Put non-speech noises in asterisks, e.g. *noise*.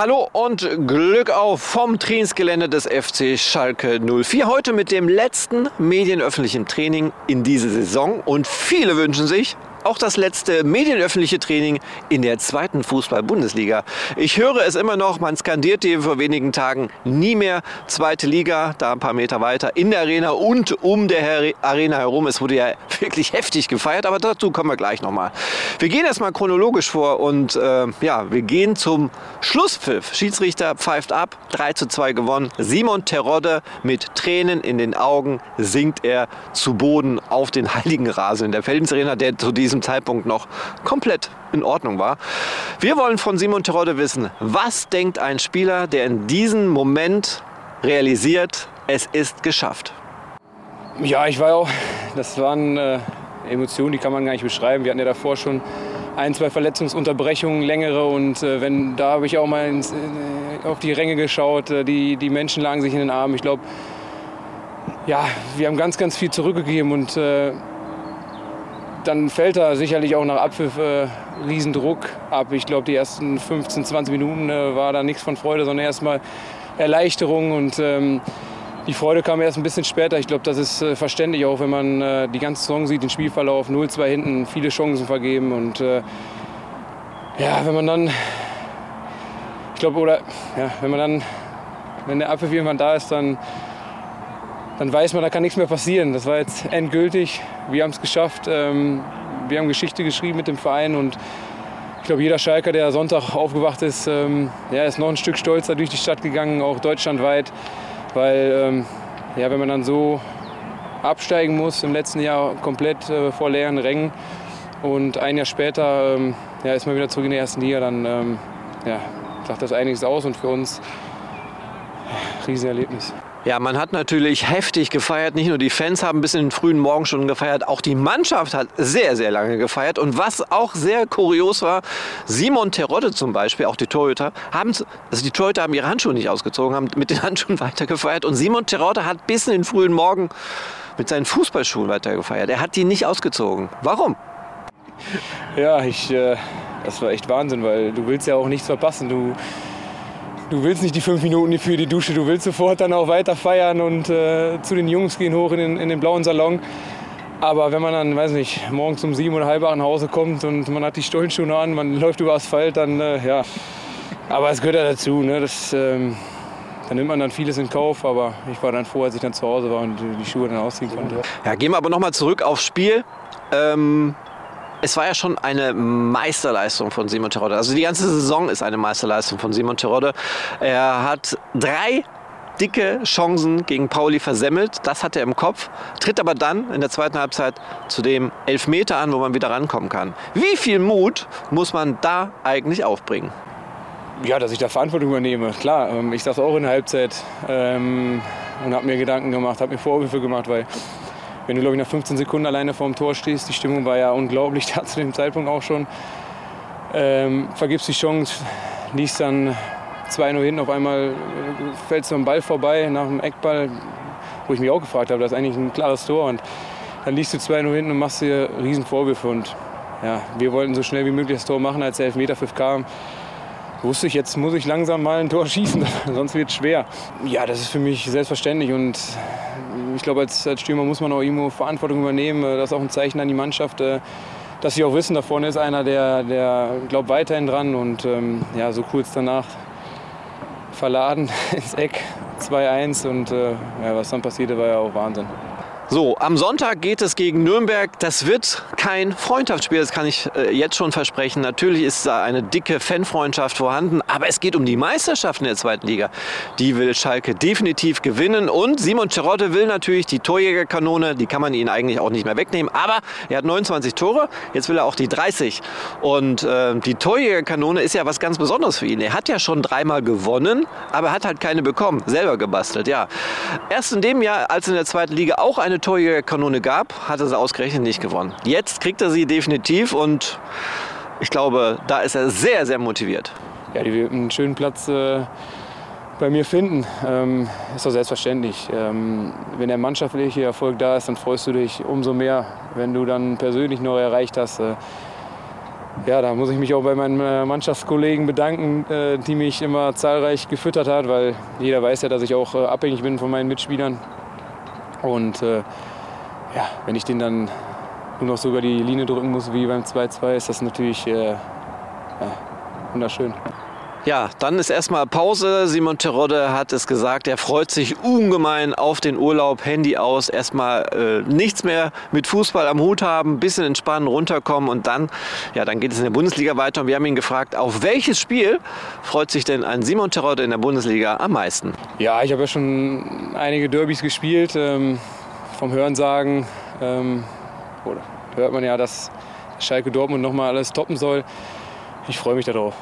Hallo und Glück auf vom Trainingsgelände des FC Schalke 04. Heute mit dem letzten medienöffentlichen Training in dieser Saison. Und viele wünschen sich, auch das letzte medienöffentliche Training in der zweiten Fußball-Bundesliga. Ich höre es immer noch, man skandiert skandierte vor wenigen Tagen nie mehr zweite Liga, da ein paar Meter weiter in der Arena und um der Arena herum. Es wurde ja *laughs* wirklich heftig gefeiert, aber dazu kommen wir gleich nochmal. Wir gehen erstmal chronologisch vor und äh, ja, wir gehen zum Schlusspfiff. Schiedsrichter pfeift ab, 3 zu 2 gewonnen. Simon Terodde mit Tränen in den Augen sinkt er zu Boden auf den heiligen Rasen der Feldensarena, der zu diesem Zeitpunkt noch komplett in Ordnung war. Wir wollen von Simon Terodde wissen, was denkt ein Spieler, der in diesem Moment realisiert, es ist geschafft? Ja, ich war auch, das waren äh, Emotionen, die kann man gar nicht beschreiben. Wir hatten ja davor schon ein, zwei Verletzungsunterbrechungen, längere. Und äh, wenn, da habe ich auch mal ins, äh, auf die Ränge geschaut. Äh, die, die Menschen lagen sich in den Armen. Ich glaube, ja, wir haben ganz, ganz viel zurückgegeben. Und äh, dann fällt da sicherlich auch nach Abpfiff äh, Riesendruck ab. Ich glaube, die ersten 15, 20 Minuten äh, war da nichts von Freude, sondern erstmal Erleichterung und ähm, die Freude kam erst ein bisschen später. Ich glaube, das ist äh, verständlich auch, wenn man äh, die ganze Saison sieht, den Spielverlauf 0-2 hinten, viele Chancen vergeben und äh, ja, wenn man dann, ich glaube, oder ja, wenn man dann, wenn der Abpfiff irgendwann da ist, dann dann weiß man, da kann nichts mehr passieren. Das war jetzt endgültig. Wir haben es geschafft. Ähm, wir haben Geschichte geschrieben mit dem Verein und ich glaube, jeder Schalker, der Sonntag aufgewacht ist, ähm, ja, ist noch ein Stück stolzer durch die Stadt gegangen, auch deutschlandweit. Weil, ähm, ja, wenn man dann so absteigen muss, im letzten Jahr komplett äh, vor leeren Rängen und ein Jahr später ja, ist man wieder zurück in der ersten Liga, dann ja, sagt das einiges aus und für uns ja, Riesenerlebnis. Ja, man hat natürlich heftig gefeiert. Nicht nur die Fans haben bis in den frühen Morgenstunden gefeiert, auch die Mannschaft hat sehr, sehr lange gefeiert. Und was auch sehr kurios war, Simon Terodde zum Beispiel, auch die Torhüter, haben, also die Torhüter haben ihre Handschuhe nicht ausgezogen, haben mit den *laughs* Handschuhen weiter gefeiert. Und Simon Terodde hat bis in den frühen Morgen mit seinen Fußballschuhen weiter gefeiert. Er hat die nicht ausgezogen. Warum? Ja, ich, äh, das war echt Wahnsinn, weil du willst ja auch nichts verpassen. Du du willst nicht die fünf Minuten für die Dusche, du willst sofort dann auch weiter feiern und äh, zu den Jungs gehen hoch in den, in den blauen Salon. Aber wenn man dann, weiß nicht, morgens um sieben oder halb nach Hause kommt und man hat die Stollenschuhe an, man *laughs* läuft über Asphalt, dann äh, ja. Aber es gehört ja dazu. Ne? Das, ähm, da nimmt man dann vieles in Kauf, aber ich war dann froh, als ich dann zu Hause war und die Schuhe dann ausziehen konnte. Ja, gehen wir aber nochmal zurück aufs Spiel. Ähm, es war ja schon eine Meisterleistung von Simon Terodde. Also die ganze Saison ist eine Meisterleistung von Simon Terodde. Er hat drei dicke Chancen gegen Pauli versemmelt. Das hat er im Kopf. Tritt aber dann in der zweiten Halbzeit zu dem Elfmeter an, wo man wieder rankommen kann. Wie viel Mut muss man da eigentlich aufbringen? Ja, dass ich da Verantwortung übernehme. Klar, ähm, ich saß auch in der Halbzeit ähm, und habe mir Gedanken gemacht, habe mir Vorwürfe gemacht, weil wenn du, glaube ich, nach 15 Sekunden alleine vorm Tor stehst, die Stimmung war ja unglaublich *laughs* da zu dem Zeitpunkt auch schon, ähm, vergibst die Chance, liegst dann 2-0 hinten, auf einmal äh, fällst du am Ball vorbei nach dem Eckball, wo ich mich auch gefragt habe, das ist eigentlich ein klares Tor und dann liegst du 2-0 hinten und machst dir riesen Vorwürfe und ja, wir wollten so schnell wie möglich das Tor machen, als der Elfmeterpfiff kam wusste ich, jetzt muss ich langsam mal ein Tor schießen, *laughs* sonst wird es schwer. Ja, das ist für mich selbstverständlich und ich glaube, als, als Stürmer muss man auch irgendwo Verantwortung übernehmen. Das ist auch ein Zeichen an die Mannschaft, äh, dass sie auch wissen, da vorne ist einer, der, der glaubt weiterhin dran und ähm, ja, so kurz danach verladen *laughs* ins Eck 2-1 und äh, ja, was dann passierte, war ja auch Wahnsinn. So, am Sonntag geht es gegen Nürnberg. Das wird kein Freundschaftsspiel, das kann ich äh, jetzt schon versprechen. Natürlich ist da eine dicke Fanfreundschaft vorhanden, aber es geht um die Meisterschaft in der zweiten Liga. Die will Schalke definitiv gewinnen und Simon Cerotte will natürlich die Torjägerkanone, die kann man ihn eigentlich auch nicht mehr wegnehmen, aber er hat 29 Tore, jetzt will er auch die 30. Und äh, die Torjägerkanone ist ja was ganz Besonderes für ihn. Er hat ja schon dreimal gewonnen, aber hat halt keine bekommen, selber gebastelt, ja. Erst in dem Jahr, als in der zweiten Liga auch eine eine Torjägerkanone gab, hat er sie ausgerechnet nicht gewonnen. Jetzt kriegt er sie definitiv und ich glaube, da ist er sehr, sehr motiviert. Ja, die wird einen schönen Platz äh, bei mir finden. Ähm, ist doch selbstverständlich. Ähm, wenn der mannschaftliche Erfolg da ist, dann freust du dich umso mehr, wenn du dann persönlich noch erreicht hast. Äh, ja, da muss ich mich auch bei meinen äh, Mannschaftskollegen bedanken, äh, die mich immer zahlreich gefüttert hat, weil jeder weiß ja, dass ich auch äh, abhängig bin von meinen Mitspielern. Und äh, ja, wenn ich den dann nur noch so über die Linie drücken muss wie beim 2-2, ist das natürlich äh, ja, wunderschön. Ja, dann ist erstmal Pause. Simon Terodde hat es gesagt, er freut sich ungemein auf den Urlaub, Handy aus, erstmal äh, nichts mehr mit Fußball am Hut haben, bisschen entspannen, runterkommen und dann, ja, dann geht es in der Bundesliga weiter. Und wir haben ihn gefragt, auf welches Spiel freut sich denn ein Simon Terodde in der Bundesliga am meisten? Ja, ich habe ja schon einige Derbys gespielt. Ähm, vom Hörensagen ähm, hört man ja, dass Schalke Dortmund nochmal alles toppen soll. Ich freue mich darauf.